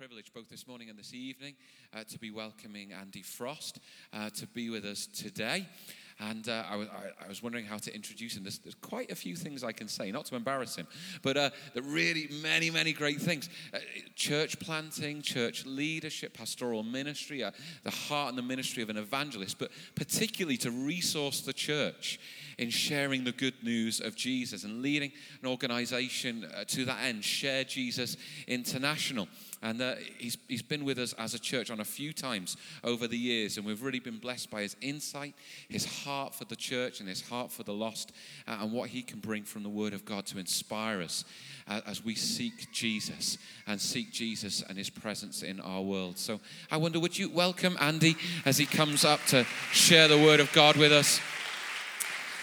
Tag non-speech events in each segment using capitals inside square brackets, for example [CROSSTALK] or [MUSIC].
privilege both this morning and this evening uh, to be welcoming Andy Frost uh, to be with us today. And uh, was wondering how to introduce him. There's, there's, quite a few things I can say, not to embarrass him, but uh, really many, many great things. Uh, church planting, church leadership, pastoral ministry, uh, the heart and the ministry of an evangelist, but particularly to resource the church in sharing the good news of Jesus and leading an organization uh, to that end, Share Jesus International. And uh, he's, he's been with us as a church on a few times over the years, and we've really been blessed by his insight, his heart for the church, and his heart for the lost, uh, and what he can bring from the Word of God to inspire us uh, as we seek Jesus and seek Jesus and his presence in our world. So I wonder, would you welcome Andy as he comes up to share the Word of God with us?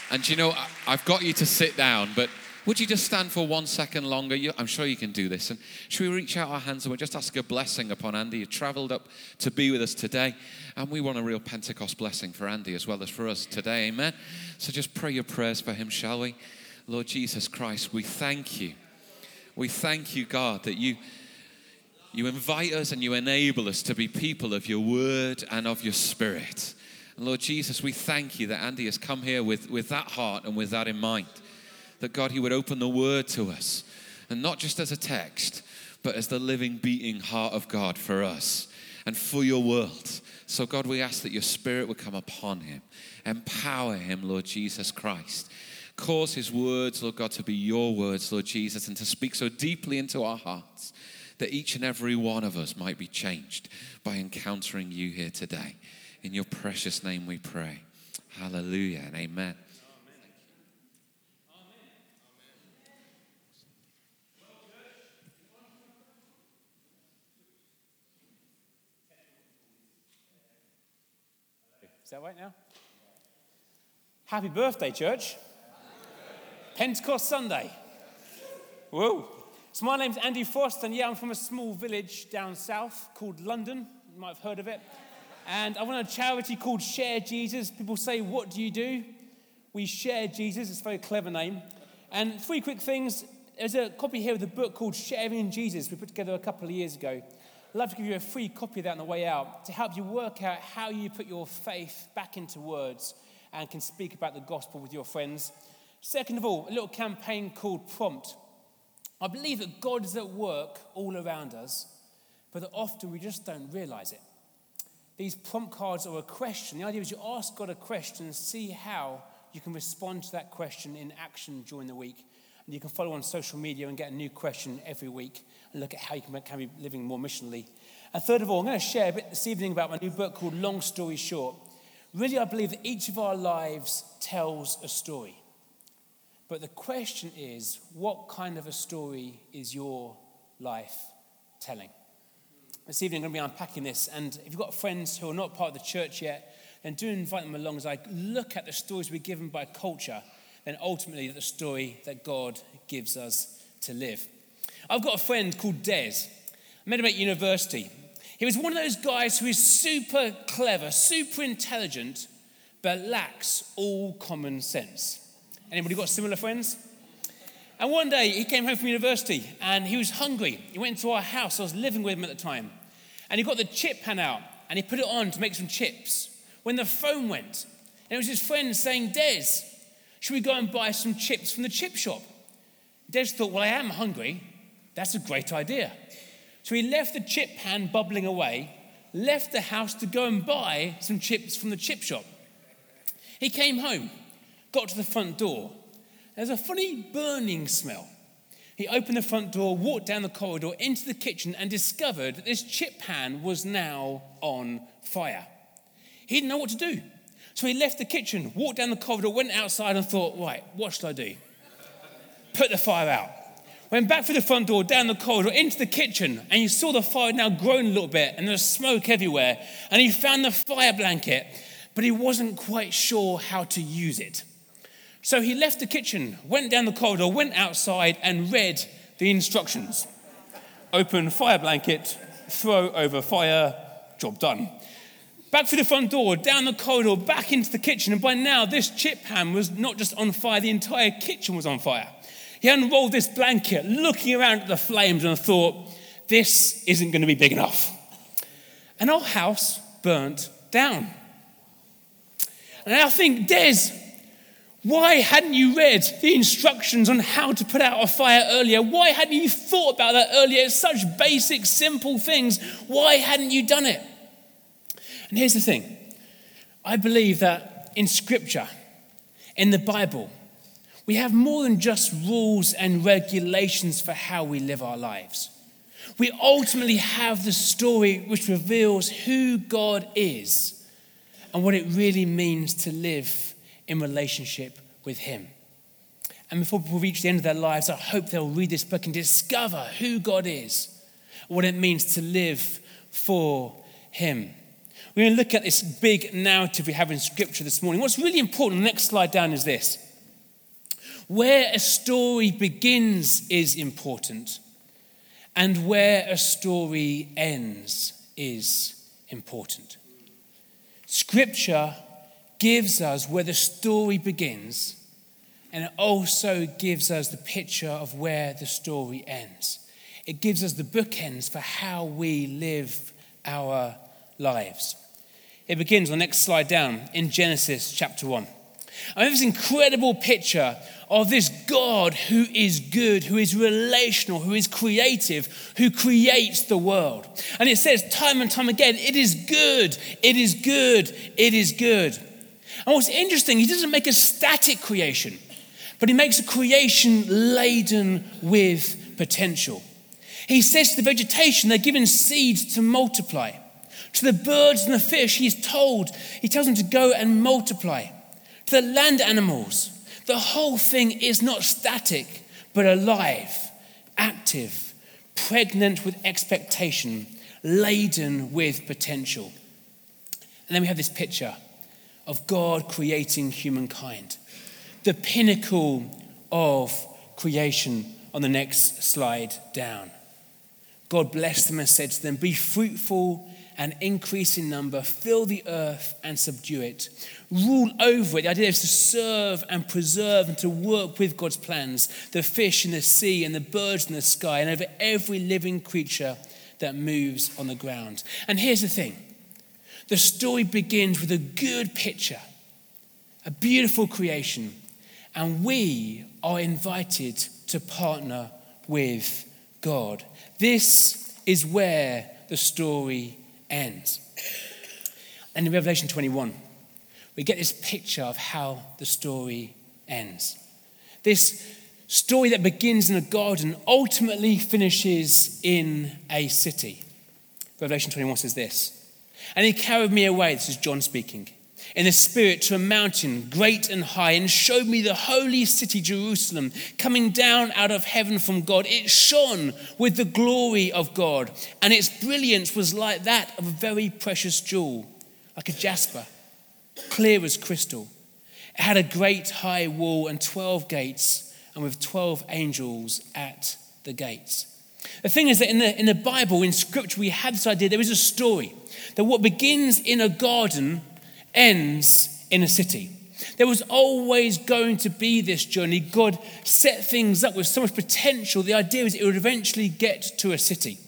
And you know, I've got you to sit down, but would you just stand for one second longer? You, I'm sure you can do this. And should we reach out our hands and we'll just ask a blessing upon Andy? You traveled up to be with us today, and we want a real Pentecost blessing for Andy as well as for us today. Amen. So just pray your prayers for him, shall we? Lord Jesus Christ, we thank you. We thank you, God, that you. You invite us and you enable us to be people of your word and of your spirit. And Lord Jesus, we thank you that Andy has come here with, with that heart and with that in mind. That God, He would open the word to us, and not just as a text, but as the living, beating heart of God for us and for your world. So, God, we ask that your spirit would come upon him, empower him, Lord Jesus Christ. Cause his words, Lord God, to be your words, Lord Jesus, and to speak so deeply into our hearts that each and every one of us might be changed by encountering you here today. In your precious name we pray. Hallelujah and amen. Is that right now? Happy birthday, church. Pentecost Sunday. Whoa. So, my name's Andy Frost, and yeah, I'm from a small village down south called London. You might have heard of it. And I run a charity called Share Jesus. People say, What do you do? We share Jesus. It's a very clever name. And three quick things. There's a copy here of the book called Sharing Jesus we put together a couple of years ago. I'd love to give you a free copy of that on the way out to help you work out how you put your faith back into words and can speak about the gospel with your friends. Second of all, a little campaign called Prompt. I believe that God is at work all around us, but that often we just don't realize it these prompt cards are a question. The idea is you ask God a question and see how you can respond to that question in action during the week. And you can follow on social media and get a new question every week and look at how you can, can be living more missionally. And third of all, I'm going to share a bit this evening about my new book called Long Story Short. Really, I believe that each of our lives tells a story. But the question is, what kind of a story is your life telling? This evening, I'm going to be unpacking this. And if you've got friends who are not part of the church yet, then do invite them along as I look at the stories we're given by culture, and ultimately the story that God gives us to live. I've got a friend called Des. I met him at university. He was one of those guys who is super clever, super intelligent, but lacks all common sense. Anybody got similar friends? And one day he came home from university and he was hungry. He went into our house. I was living with him at the time. And he got the chip pan out and he put it on to make some chips. When the phone went, and it was his friend saying, Des, should we go and buy some chips from the chip shop? Des thought, Well, I am hungry. That's a great idea. So he left the chip pan bubbling away, left the house to go and buy some chips from the chip shop. He came home, got to the front door. There's a funny burning smell. He opened the front door, walked down the corridor into the kitchen, and discovered that this chip pan was now on fire. He didn't know what to do. So he left the kitchen, walked down the corridor, went outside, and thought, right, what should I do? Put the fire out. Went back through the front door, down the corridor, into the kitchen, and you saw the fire now growing a little bit, and there's smoke everywhere. And he found the fire blanket, but he wasn't quite sure how to use it. So he left the kitchen, went down the corridor, went outside, and read the instructions open fire blanket, throw over fire, job done. Back through the front door, down the corridor, back into the kitchen, and by now this chip pan was not just on fire, the entire kitchen was on fire. He unrolled this blanket, looking around at the flames, and thought, this isn't going to be big enough. And our house burnt down. And I think, Des, why hadn't you read the instructions on how to put out a fire earlier? Why hadn't you thought about that earlier? It's such basic, simple things. Why hadn't you done it? And here's the thing I believe that in Scripture, in the Bible, we have more than just rules and regulations for how we live our lives. We ultimately have the story which reveals who God is and what it really means to live in relationship with Him. And before people reach the end of their lives, I hope they'll read this book and discover who God is, what it means to live for Him. We're going to look at this big narrative we have in Scripture this morning. What's really important, the next slide down is this where a story begins is important, and where a story ends is important. Scripture gives us where the story begins, and it also gives us the picture of where the story ends. It gives us the bookends for how we live our lives. It begins on the next slide down in Genesis chapter 1. I have this incredible picture of this God who is good, who is relational, who is creative, who creates the world. And it says time and time again, it is good, it is good, it is good. And what's interesting, he doesn't make a static creation, but he makes a creation laden with potential. He says to the vegetation, they're given seeds to multiply. To the birds and the fish, he's told, he tells them to go and multiply. To the land animals, the whole thing is not static, but alive, active, pregnant with expectation, laden with potential. And then we have this picture of God creating humankind, the pinnacle of creation on the next slide down. God blessed them and said to them, Be fruitful and increase in number, fill the earth and subdue it rule over it. The idea is to serve and preserve and to work with God's plans the fish in the sea and the birds in the sky and over every living creature that moves on the ground. And here's the thing the story begins with a good picture, a beautiful creation, and we are invited to partner with God. This is where the story ends. And in Revelation 21, we get this picture of how the story ends. This story that begins in a garden ultimately finishes in a city. Revelation 21 says this And he carried me away, this is John speaking, in the spirit to a mountain great and high, and showed me the holy city, Jerusalem, coming down out of heaven from God. It shone with the glory of God, and its brilliance was like that of a very precious jewel, like a jasper clear as crystal. It had a great high wall and 12 gates, and with 12 angels at the gates. The thing is that in the, in the Bible, in Scripture, we have this idea there is a story that what begins in a garden ends in a city. There was always going to be this journey. God set things up with so much potential. The idea is it would eventually get to a city.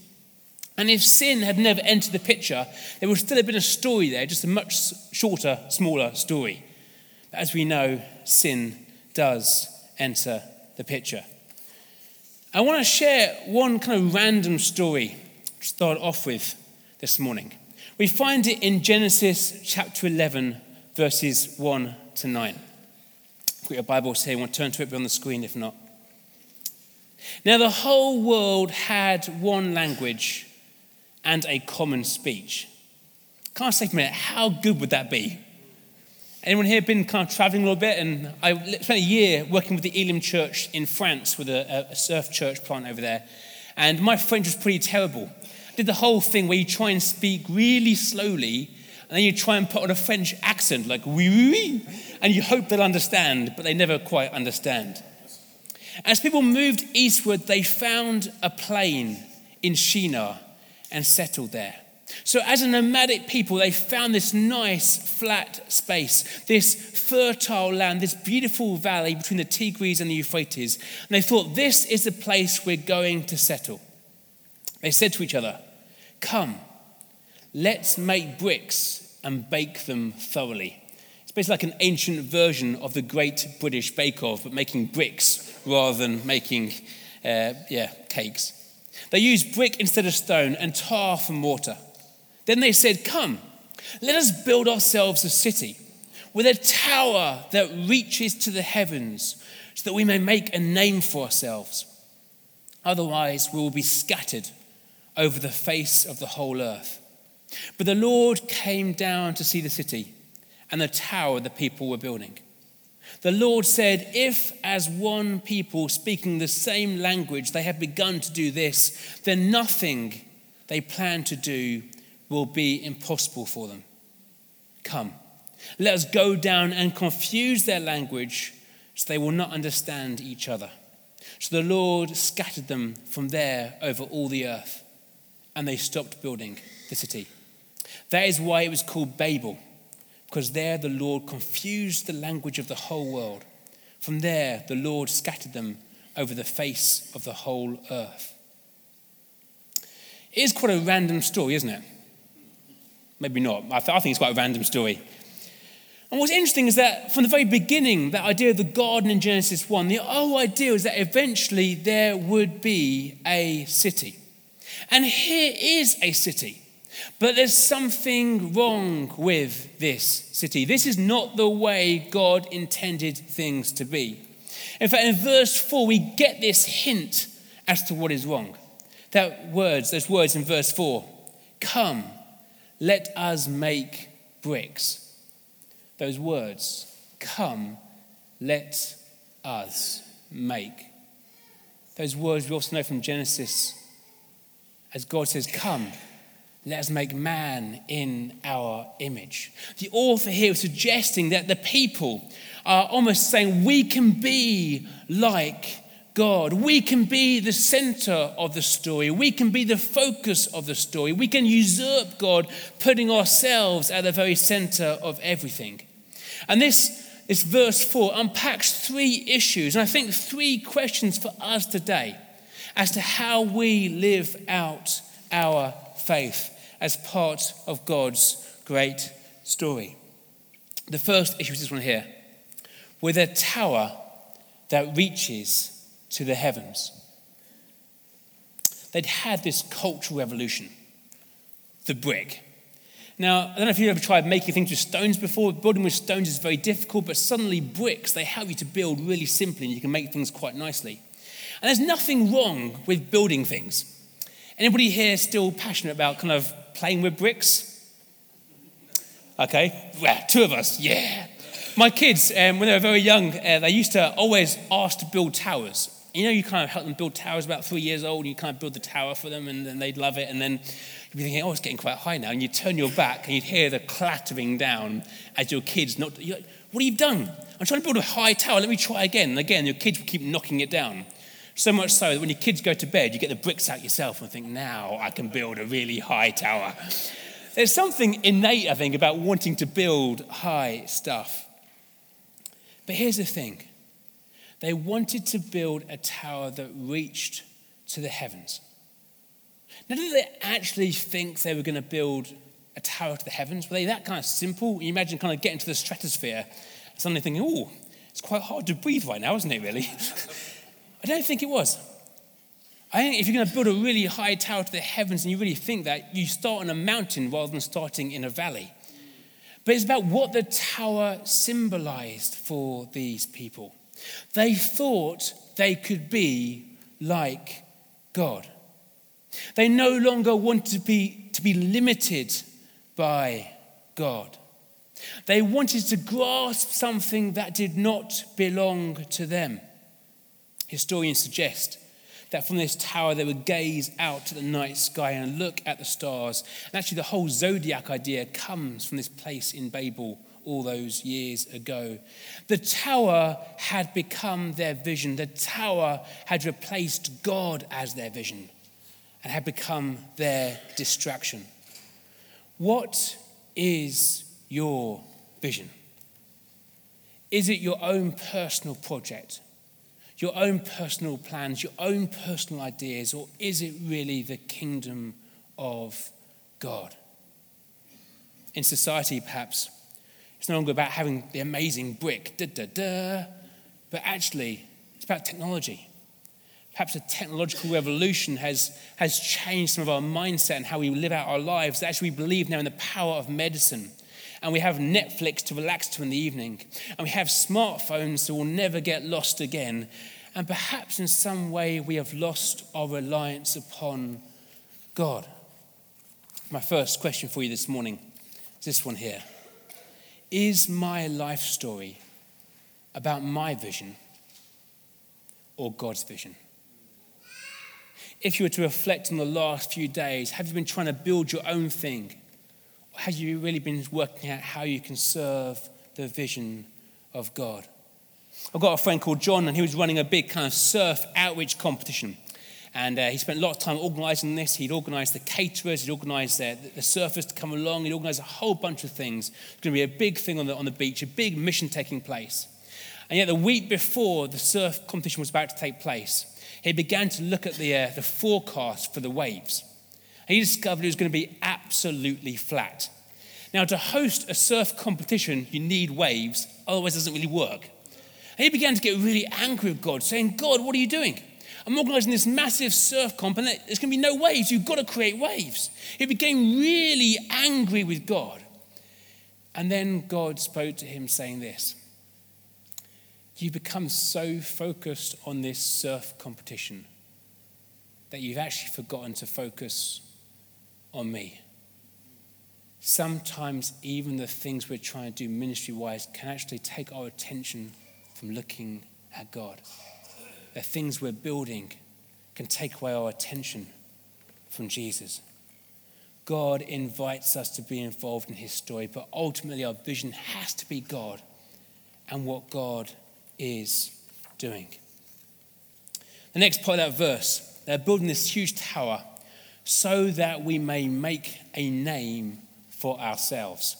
And if sin had never entered the picture, there would still have been a story there, just a much shorter, smaller story. But as we know, sin does enter the picture. I want to share one kind of random story to start off with this morning. We find it in Genesis chapter 11, verses 1 to 9. Put your Bibles here, you want to turn to it, be on the screen if not. Now, the whole world had one language and a common speech. Can't say for a minute, how good would that be? Anyone here been kind of traveling a little bit? And I spent a year working with the Elim Church in France with a, a surf church plant over there. And my French was pretty terrible. Did the whole thing where you try and speak really slowly and then you try and put on a French accent like oui, oui, oui, and you hope they'll understand, but they never quite understand. As people moved eastward, they found a plain in Shinar and settled there. So, as a nomadic people, they found this nice flat space, this fertile land, this beautiful valley between the Tigris and the Euphrates. And they thought, this is the place we're going to settle. They said to each other, Come, let's make bricks and bake them thoroughly. It's basically like an ancient version of the Great British Bake Off, but making bricks rather than making, uh, yeah, cakes. They used brick instead of stone and tar for mortar. Then they said, Come, let us build ourselves a city with a tower that reaches to the heavens so that we may make a name for ourselves. Otherwise, we will be scattered over the face of the whole earth. But the Lord came down to see the city and the tower the people were building. The Lord said, If as one people speaking the same language they have begun to do this, then nothing they plan to do will be impossible for them. Come, let us go down and confuse their language so they will not understand each other. So the Lord scattered them from there over all the earth, and they stopped building the city. That is why it was called Babel, because there the Lord confused the language of the whole world. From there, the Lord scattered them over the face of the whole earth. It is quite a random story, isn't it? Maybe not. I, th- I think it's quite a random story. And what's interesting is that from the very beginning, that idea of the garden in Genesis 1, the whole idea is that eventually there would be a city. And here is a city. But there's something wrong with this city. This is not the way God intended things to be. In fact, in verse 4, we get this hint as to what is wrong. That words, those words in verse 4 Come, let us make bricks. Those words, come, let us make. Those words we also know from Genesis as God says, Come, let us make man in our image. The author here is suggesting that the people are almost saying, We can be like God. We can be the center of the story. We can be the focus of the story. We can usurp God, putting ourselves at the very center of everything. And this, this verse 4 unpacks three issues, and I think three questions for us today as to how we live out our faith as part of God's great story. The first issue is this one here with a tower that reaches to the heavens. They'd had this cultural revolution, the brick. Now, I don't know if you've ever tried making things with stones before. Building with stones is very difficult, but suddenly bricks, they help you to build really simply and you can make things quite nicely. And there's nothing wrong with building things. Anybody here still passionate about kind of playing with bricks? Okay, well, two of us, yeah. My kids, um, when they were very young, uh, they used to always ask to build towers. You know, you kind of help them build towers about three years old, and you kind of build the tower for them, and then they'd love it. And then you'd be thinking, oh, it's getting quite high now. And you'd turn your back, and you'd hear the clattering down as your kids not. Like, what have you done? I'm trying to build a high tower. Let me try again. And again, your kids will keep knocking it down. So much so that when your kids go to bed, you get the bricks out yourself and think, now I can build a really high tower. There's something innate, I think, about wanting to build high stuff. But here's the thing they wanted to build a tower that reached to the heavens. Now, did they actually think they were going to build a tower to the heavens? Were they that kind of simple? You imagine kind of getting to the stratosphere suddenly thinking, oh, it's quite hard to breathe right now, isn't it, really? [LAUGHS] I don't think it was. I think if you're going to build a really high tower to the heavens and you really think that, you start on a mountain rather than starting in a valley. But it's about what the tower symbolized for these people. They thought they could be like God. They no longer wanted to be, to be limited by God. They wanted to grasp something that did not belong to them. Historians suggest that from this tower they would gaze out to the night sky and look at the stars. And actually, the whole zodiac idea comes from this place in Babel all those years ago. The tower had become their vision, the tower had replaced God as their vision and had become their distraction. What is your vision? Is it your own personal project? Your own personal plans, your own personal ideas, or is it really the kingdom of God? In society, perhaps, it's no longer about having the amazing brick, da da da, but actually, it's about technology. Perhaps a technological revolution has, has changed some of our mindset and how we live out our lives. Actually, we believe now in the power of medicine and we have Netflix to relax to in the evening, and we have smartphones that will never get lost again. And perhaps in some way we have lost our reliance upon God. My first question for you this morning is this one here Is my life story about my vision or God's vision? If you were to reflect on the last few days, have you been trying to build your own thing? Have you really been working out how you can serve the vision of God? I've got a friend called John, and he was running a big kind of surf outreach competition. And uh, he spent a lot of time organizing this. He'd organized the caterers, he'd organized the, the surfers to come along, he'd organized a whole bunch of things. It's going to be a big thing on the, on the beach, a big mission taking place. And yet, the week before the surf competition was about to take place, he began to look at the, uh, the forecast for the waves he discovered it was going to be absolutely flat. Now, to host a surf competition, you need waves, otherwise, it doesn't really work. And he began to get really angry with God, saying, God, what are you doing? I'm organizing this massive surf comp, and there's going to be no waves. You've got to create waves. He became really angry with God. And then God spoke to him, saying this You've become so focused on this surf competition that you've actually forgotten to focus on me. Sometimes, even the things we're trying to do ministry wise can actually take our attention from looking at God. The things we're building can take away our attention from Jesus. God invites us to be involved in his story, but ultimately our vision has to be God and what God is doing. The next part of that verse, they're building this huge tower so that we may make a name for ourselves.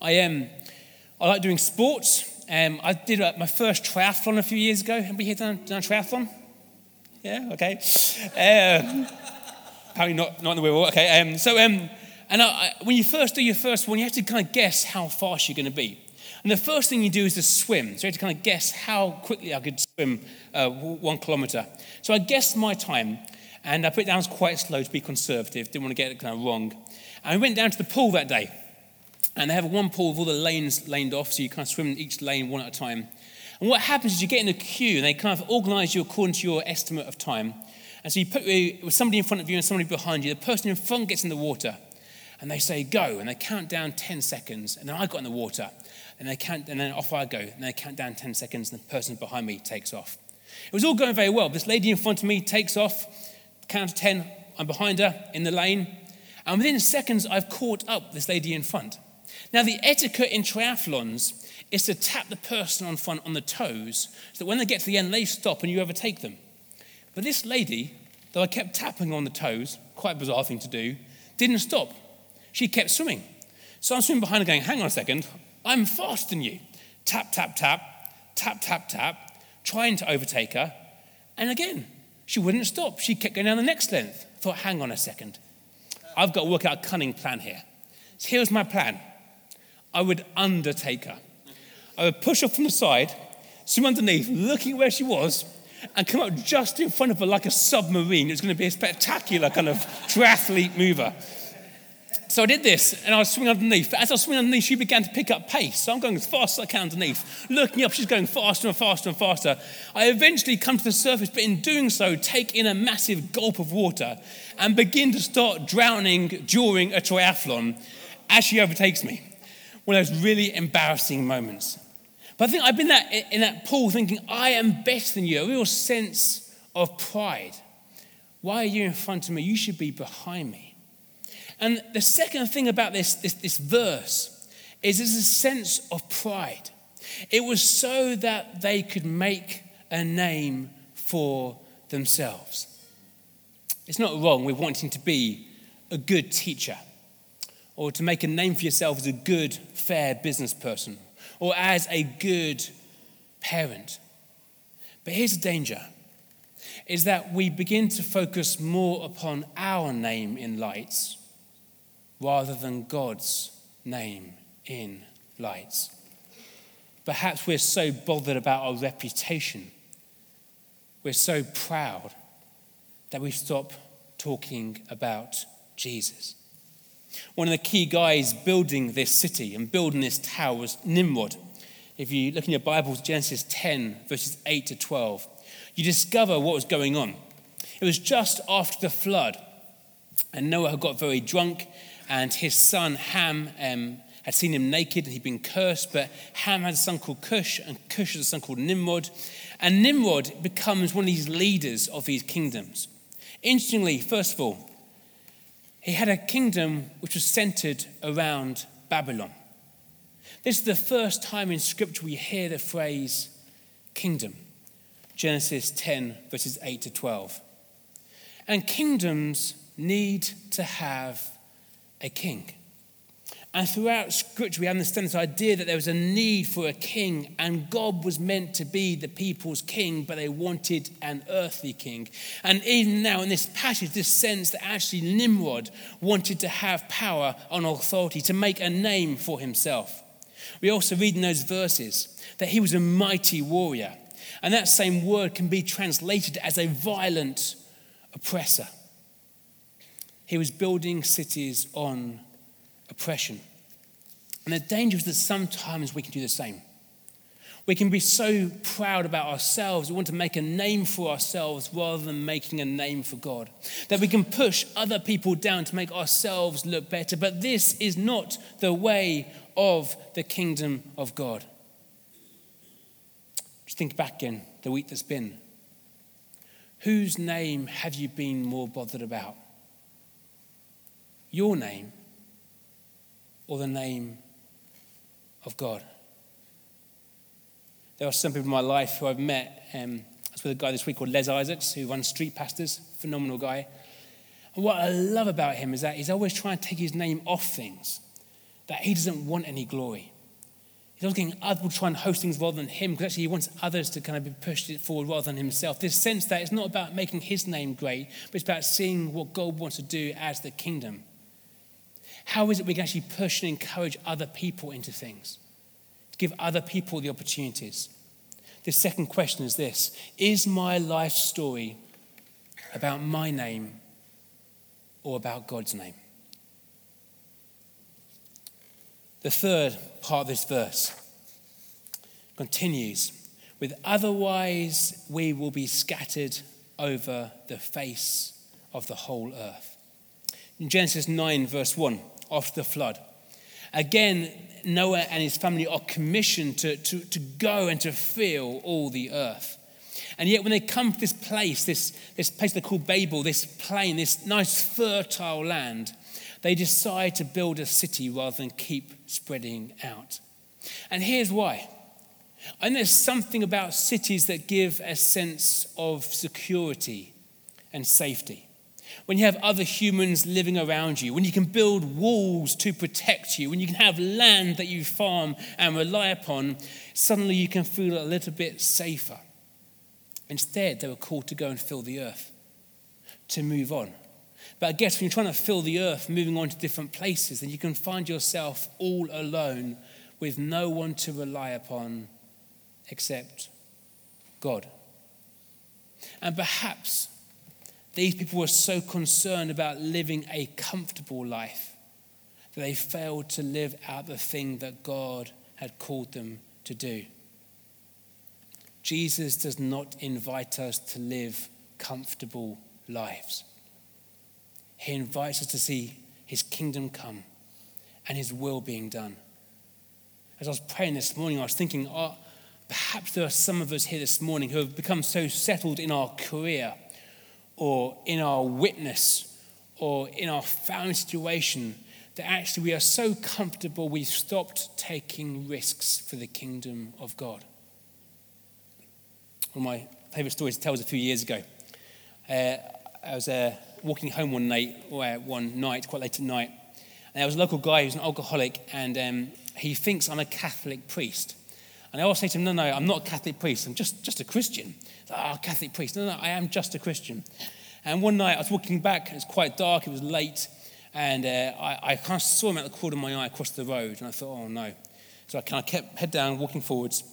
I am. Um, I like doing sports. Um, I did uh, my first triathlon a few years ago. We here done, done a triathlon? Yeah, okay. Um, apparently not, not in the wheel. Okay, um, so um, and I, when you first do your first one, you have to kind of guess how fast you're going to be. And the first thing you do is to swim. So you have to kind of guess how quickly I could swim uh, one kilometer. So I guessed my time, and I put it down as quite slow to be conservative, didn't want to get it kind of wrong. We went down to the pool that day. And they have one pool with all the lanes laned off, so you kind of swim in each lane one at a time. And what happens is you get in a queue, and they kind of organize you according to your estimate of time. And so you put with somebody in front of you and somebody behind you. The person in front gets in the water, and they say go, and they count down 10 seconds. And then I got in the water, and they count, and then off I go, and they count down 10 seconds, and the person behind me takes off. It was all going very well. This lady in front of me takes off, count to 10, I'm behind her in the lane, and within seconds, I've caught up this lady in front. Now, the etiquette in triathlons is to tap the person on front on the toes so that when they get to the end, they stop and you overtake them. But this lady, though I kept tapping on the toes, quite a bizarre thing to do, didn't stop. She kept swimming. So I'm swimming behind her going, hang on a second, I'm faster than you. Tap, tap, tap, tap, tap, tap, trying to overtake her. And again, she wouldn't stop. She kept going down the next length. I thought, hang on a second. I've got to work out a cunning plan here. So here's my plan I would undertake her. I would push her from the side, swim underneath, looking where she was, and come up just in front of her like a submarine. It was going to be a spectacular kind of triathlete mover. So I did this, and I was swinging underneath. As I was swinging underneath, she began to pick up pace. So I'm going as fast as I can underneath. Looking up, she's going faster and faster and faster. I eventually come to the surface, but in doing so, take in a massive gulp of water and begin to start drowning during a triathlon as she overtakes me. One of those really embarrassing moments. But I think I've been that, in that pool thinking, I am better than you, a real sense of pride. Why are you in front of me? You should be behind me. And the second thing about this, this, this verse is there's a sense of pride. It was so that they could make a name for themselves. It's not wrong with wanting to be a good teacher or to make a name for yourself as a good, fair business person or as a good parent. But here's the danger is that we begin to focus more upon our name in lights rather than God's name in lights. Perhaps we're so bothered about our reputation, we're so proud that we stop talking about Jesus. One of the key guys building this city and building this tower was Nimrod. If you look in your Bibles, Genesis 10, verses 8 to 12, you discover what was going on. It was just after the flood, and Noah had got very drunk, and his son Ham um, had seen him naked, and he'd been cursed. But Ham had a son called Cush, and Cush had a son called Nimrod. And Nimrod becomes one of these leaders of these kingdoms. Interestingly, first of all, he had a kingdom which was centered around Babylon. This is the first time in Scripture we hear the phrase kingdom. Genesis 10, verses 8 to 12. And kingdoms need to have a king. And throughout Scripture, we understand this idea that there was a need for a king, and God was meant to be the people's king, but they wanted an earthly king. And even now, in this passage, this sense that actually Nimrod wanted to have power and authority, to make a name for himself. We also read in those verses that he was a mighty warrior. And that same word can be translated as a violent oppressor. He was building cities on oppression. And the danger is that sometimes we can do the same. We can be so proud about ourselves, we want to make a name for ourselves rather than making a name for God. That we can push other people down to make ourselves look better. But this is not the way of the kingdom of God. Just think back in the week that's been. Whose name have you been more bothered about? Your name or the name of God? There are some people in my life who I've met. Um, I was with a guy this week called Les Isaacs, who runs Street Pastors, phenomenal guy. And what I love about him is that he's always trying to take his name off things, that he doesn't want any glory. He's always getting other people to try and host things rather than him, because actually he wants others to kind of be pushed forward rather than himself. This sense that it's not about making his name great, but it's about seeing what God wants to do as the kingdom. How is it we can actually push and encourage other people into things? To give other people the opportunities. The second question is this Is my life story about my name or about God's name? The third part of this verse continues with otherwise we will be scattered over the face of the whole earth. In Genesis 9, verse 1, after the flood, again, Noah and his family are commissioned to, to, to go and to fill all the earth. And yet, when they come to this place, this, this place they call Babel, this plain, this nice fertile land, they decide to build a city rather than keep spreading out. And here's why. And there's something about cities that give a sense of security and safety. When you have other humans living around you, when you can build walls to protect you, when you can have land that you farm and rely upon, suddenly you can feel a little bit safer. Instead, they were called to go and fill the earth, to move on. But I guess when you're trying to fill the earth, moving on to different places, then you can find yourself all alone with no one to rely upon except God. And perhaps these people were so concerned about living a comfortable life that they failed to live out the thing that God had called them to do. Jesus does not invite us to live comfortable lives. He invites us to see his kingdom come and his will being done. As I was praying this morning, I was thinking, oh, perhaps there are some of us here this morning who have become so settled in our career or in our witness or in our family situation that actually we are so comfortable we've stopped taking risks for the kingdom of God. One of my favorite stories to tell was a few years ago. Uh, I was uh, walking home one night, one night, quite late at night, and there was a local guy who's an alcoholic, and um, he thinks I'm a Catholic priest. And I always say to him, No, no, I'm not a Catholic priest. I'm just, just a Christian. Ah, oh, Catholic priest. No, no, I am just a Christian. And one night I was walking back, it was quite dark, it was late, and uh, I, I kind of saw him out the corner of my eye across the road, and I thought, Oh no. So I kind of kept head down, walking forwards,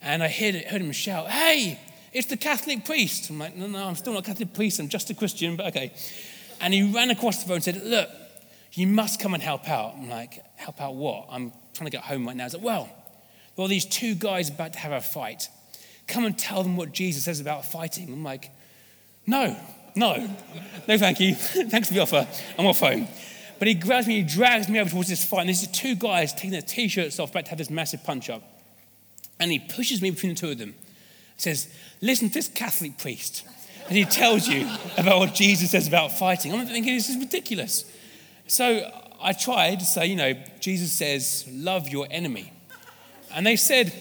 and I heard, heard him shout, Hey, it's the Catholic priest. I'm like, No, no, I'm still not a Catholic priest, I'm just a Christian, but okay. And he ran across the road and said, Look, you must come and help out. I'm like, Help out what? I'm trying to get home right now. He's like, Well, are these two guys about to have a fight. Come and tell them what Jesus says about fighting. I'm like, No, no, no, thank you. [LAUGHS] Thanks for the offer. I'm off home. But he grabs me, he drags me over towards this fight. And there's two guys taking their t shirts off, about to have this massive punch up. And he pushes me between the two of them. He says, Listen to this Catholic priest. And he tells you about what Jesus says about fighting. I'm thinking, this is ridiculous. So I tried to say, you know, Jesus says, love your enemy. And they said,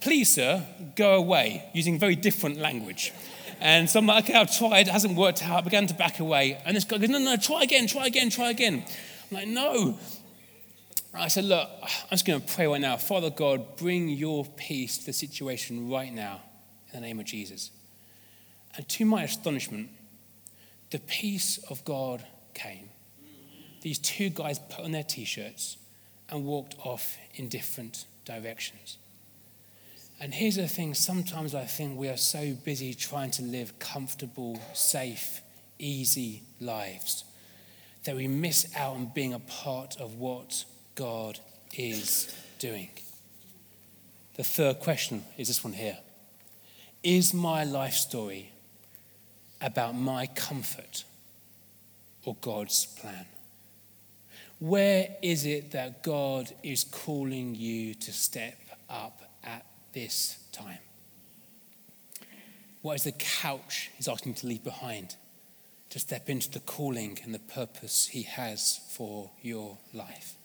please, sir, go away, using very different language. And so I'm like, okay, I've tried, it hasn't worked out. I began to back away. And this guy goes, no, no, try again, try again, try again. I'm like, no. I said, look, I'm just going to pray right now. Father God, bring your peace to the situation right now in the name of Jesus. And to my astonishment, the peace of God came. These two guys put on their t shirts and walked off in different directions. And here's the thing sometimes I think we are so busy trying to live comfortable, safe, easy lives that we miss out on being a part of what God is doing. The third question is this one here Is my life story about my comfort or God's plan? Where is it that God is calling you to step up at this time? What is the couch he's asking you to leave behind to step into the calling and the purpose he has for your life?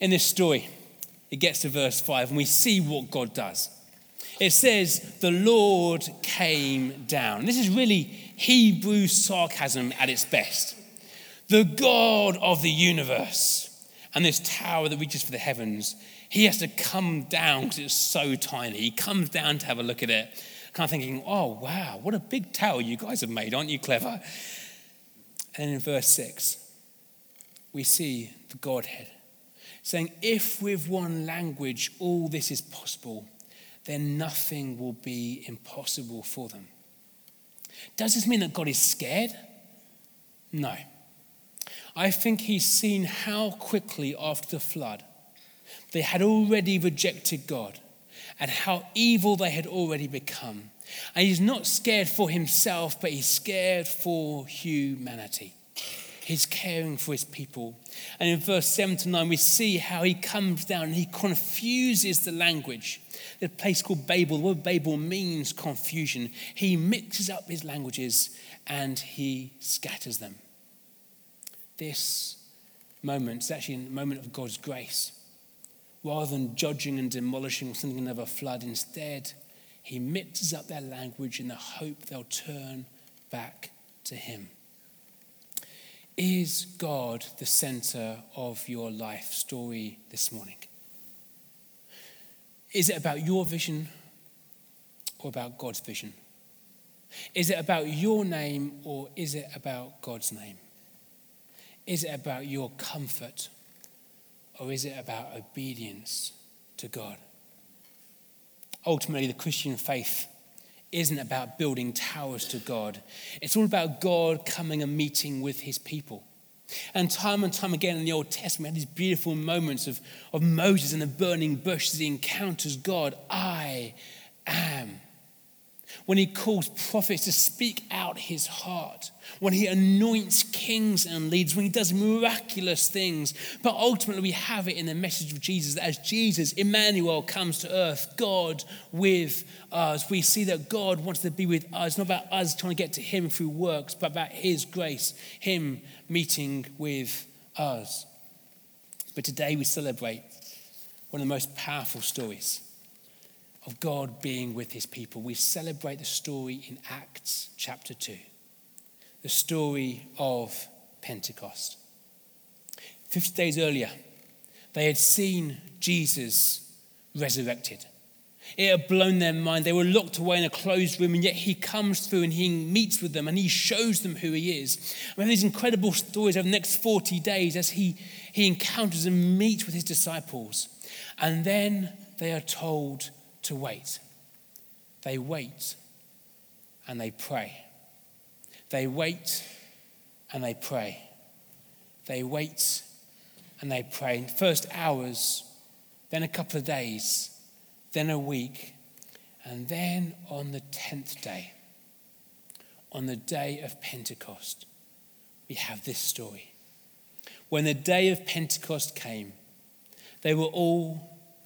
In this story, it gets to verse 5, and we see what God does. It says, The Lord came down. This is really Hebrew sarcasm at its best. The God of the universe and this tower that reaches for the heavens he has to come down because it's so tiny. He comes down to have a look at it, kind of thinking, oh, wow, what a big tower you guys have made. Aren't you clever? And in verse 6, we see the Godhead saying, if with one language all this is possible, then nothing will be impossible for them. Does this mean that God is scared? No. I think he's seen how quickly after the flood they had already rejected God and how evil they had already become. And he's not scared for himself, but he's scared for humanity. He's caring for his people. And in verse 7 to 9, we see how he comes down and he confuses the language. The place called Babel, the word Babel means confusion. He mixes up his languages and he scatters them. This moment is actually a moment of God's grace rather than judging and demolishing sending another flood. Instead, he mixes up their language in the hope they'll turn back to him. Is God the center of your life story this morning? Is it about your vision or about God's vision? Is it about your name or is it about God's name? Is it about your comfort or is it about obedience to God? Ultimately, the Christian faith isn't about building towers to God. It's all about God coming and meeting with his people. And time and time again in the Old Testament, we have these beautiful moments of, of Moses in the burning bush as he encounters God. I when he calls prophets to speak out his heart, when he anoints kings and leads, when he does miraculous things. But ultimately, we have it in the message of Jesus that as Jesus, Emmanuel, comes to earth, God with us, we see that God wants to be with us, not about us trying to get to him through works, but about his grace, him meeting with us. But today we celebrate one of the most powerful stories of God being with his people. We celebrate the story in Acts chapter 2, the story of Pentecost. 50 days earlier, they had seen Jesus resurrected. It had blown their mind. They were locked away in a closed room, and yet he comes through and he meets with them and he shows them who he is. We have these incredible stories over the next 40 days as he, he encounters and meets with his disciples. And then they are told to wait. They wait and they pray. They wait and they pray. They wait and they pray. First hours, then a couple of days then a week, and then on the 10th day, on the day of Pentecost, we have this story. When the day of Pentecost came, they were all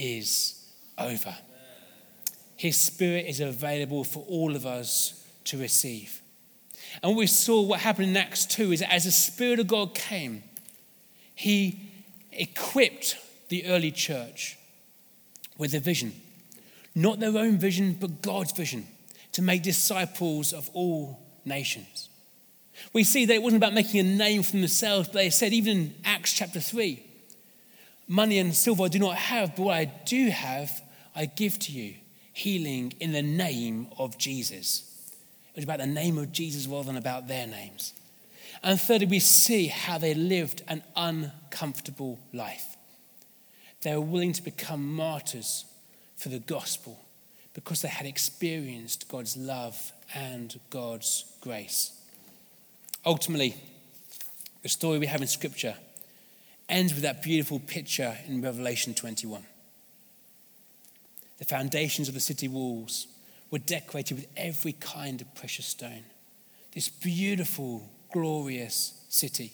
is over. His Spirit is available for all of us to receive. And we saw what happened in Acts 2 is that as the Spirit of God came, He equipped the early church with a vision. Not their own vision, but God's vision to make disciples of all nations. We see that it wasn't about making a name for themselves, but they said, even in Acts chapter 3, money and silver I do not have, but what I do have, I give to you healing in the name of Jesus. It was about the name of Jesus rather than about their names. And thirdly, we see how they lived an uncomfortable life. They were willing to become martyrs for the gospel because they had experienced God's love and God's grace. Ultimately, the story we have in Scripture ends with that beautiful picture in Revelation 21. The foundations of the city walls were decorated with every kind of precious stone. This beautiful, glorious city.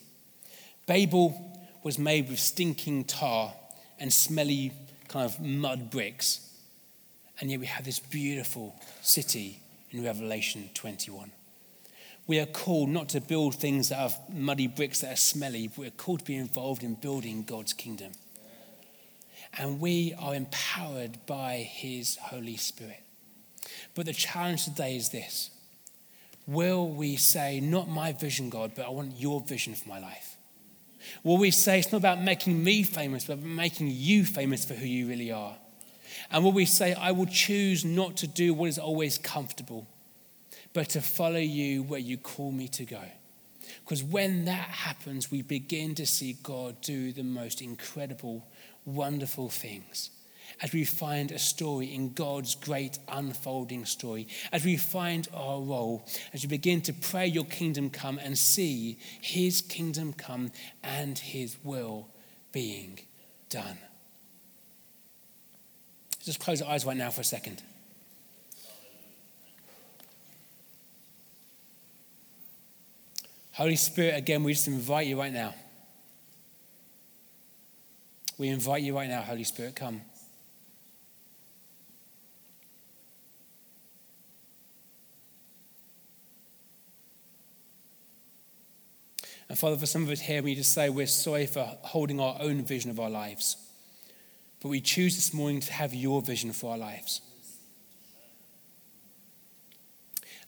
Babel was made with stinking tar and smelly kind of mud bricks. And yet we have this beautiful city in Revelation 21. We are called not to build things that are muddy bricks that are smelly, but we're called to be involved in building God's kingdom. And we are empowered by His Holy Spirit. But the challenge today is this Will we say, Not my vision, God, but I want your vision for my life? Will we say, It's not about making me famous, but making you famous for who you really are? And will we say, I will choose not to do what is always comfortable, but to follow you where you call me to go? Because when that happens, we begin to see God do the most incredible, wonderful things as we find a story in God's great unfolding story, as we find our role, as we begin to pray your kingdom come and see his kingdom come and his will being done. Just close our eyes right now for a second. Holy Spirit, again, we just invite you right now. We invite you right now, Holy Spirit, come. And Father, for some of us here, we just say we're sorry for holding our own vision of our lives. But we choose this morning to have your vision for our lives.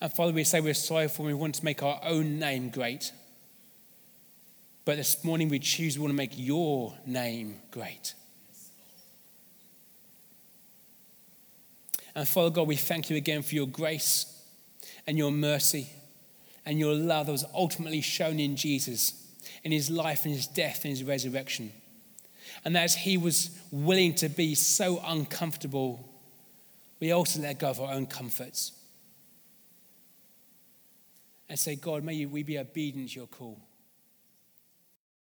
And Father, we say we're sorry for we want to make our own name great. But this morning we choose we want to make your name great. And Father God, we thank you again for your grace and your mercy and your love that was ultimately shown in Jesus, in his life and his death and his resurrection. And as he was willing to be so uncomfortable, we also let go of our own comforts and say, God, may we be obedient to your call.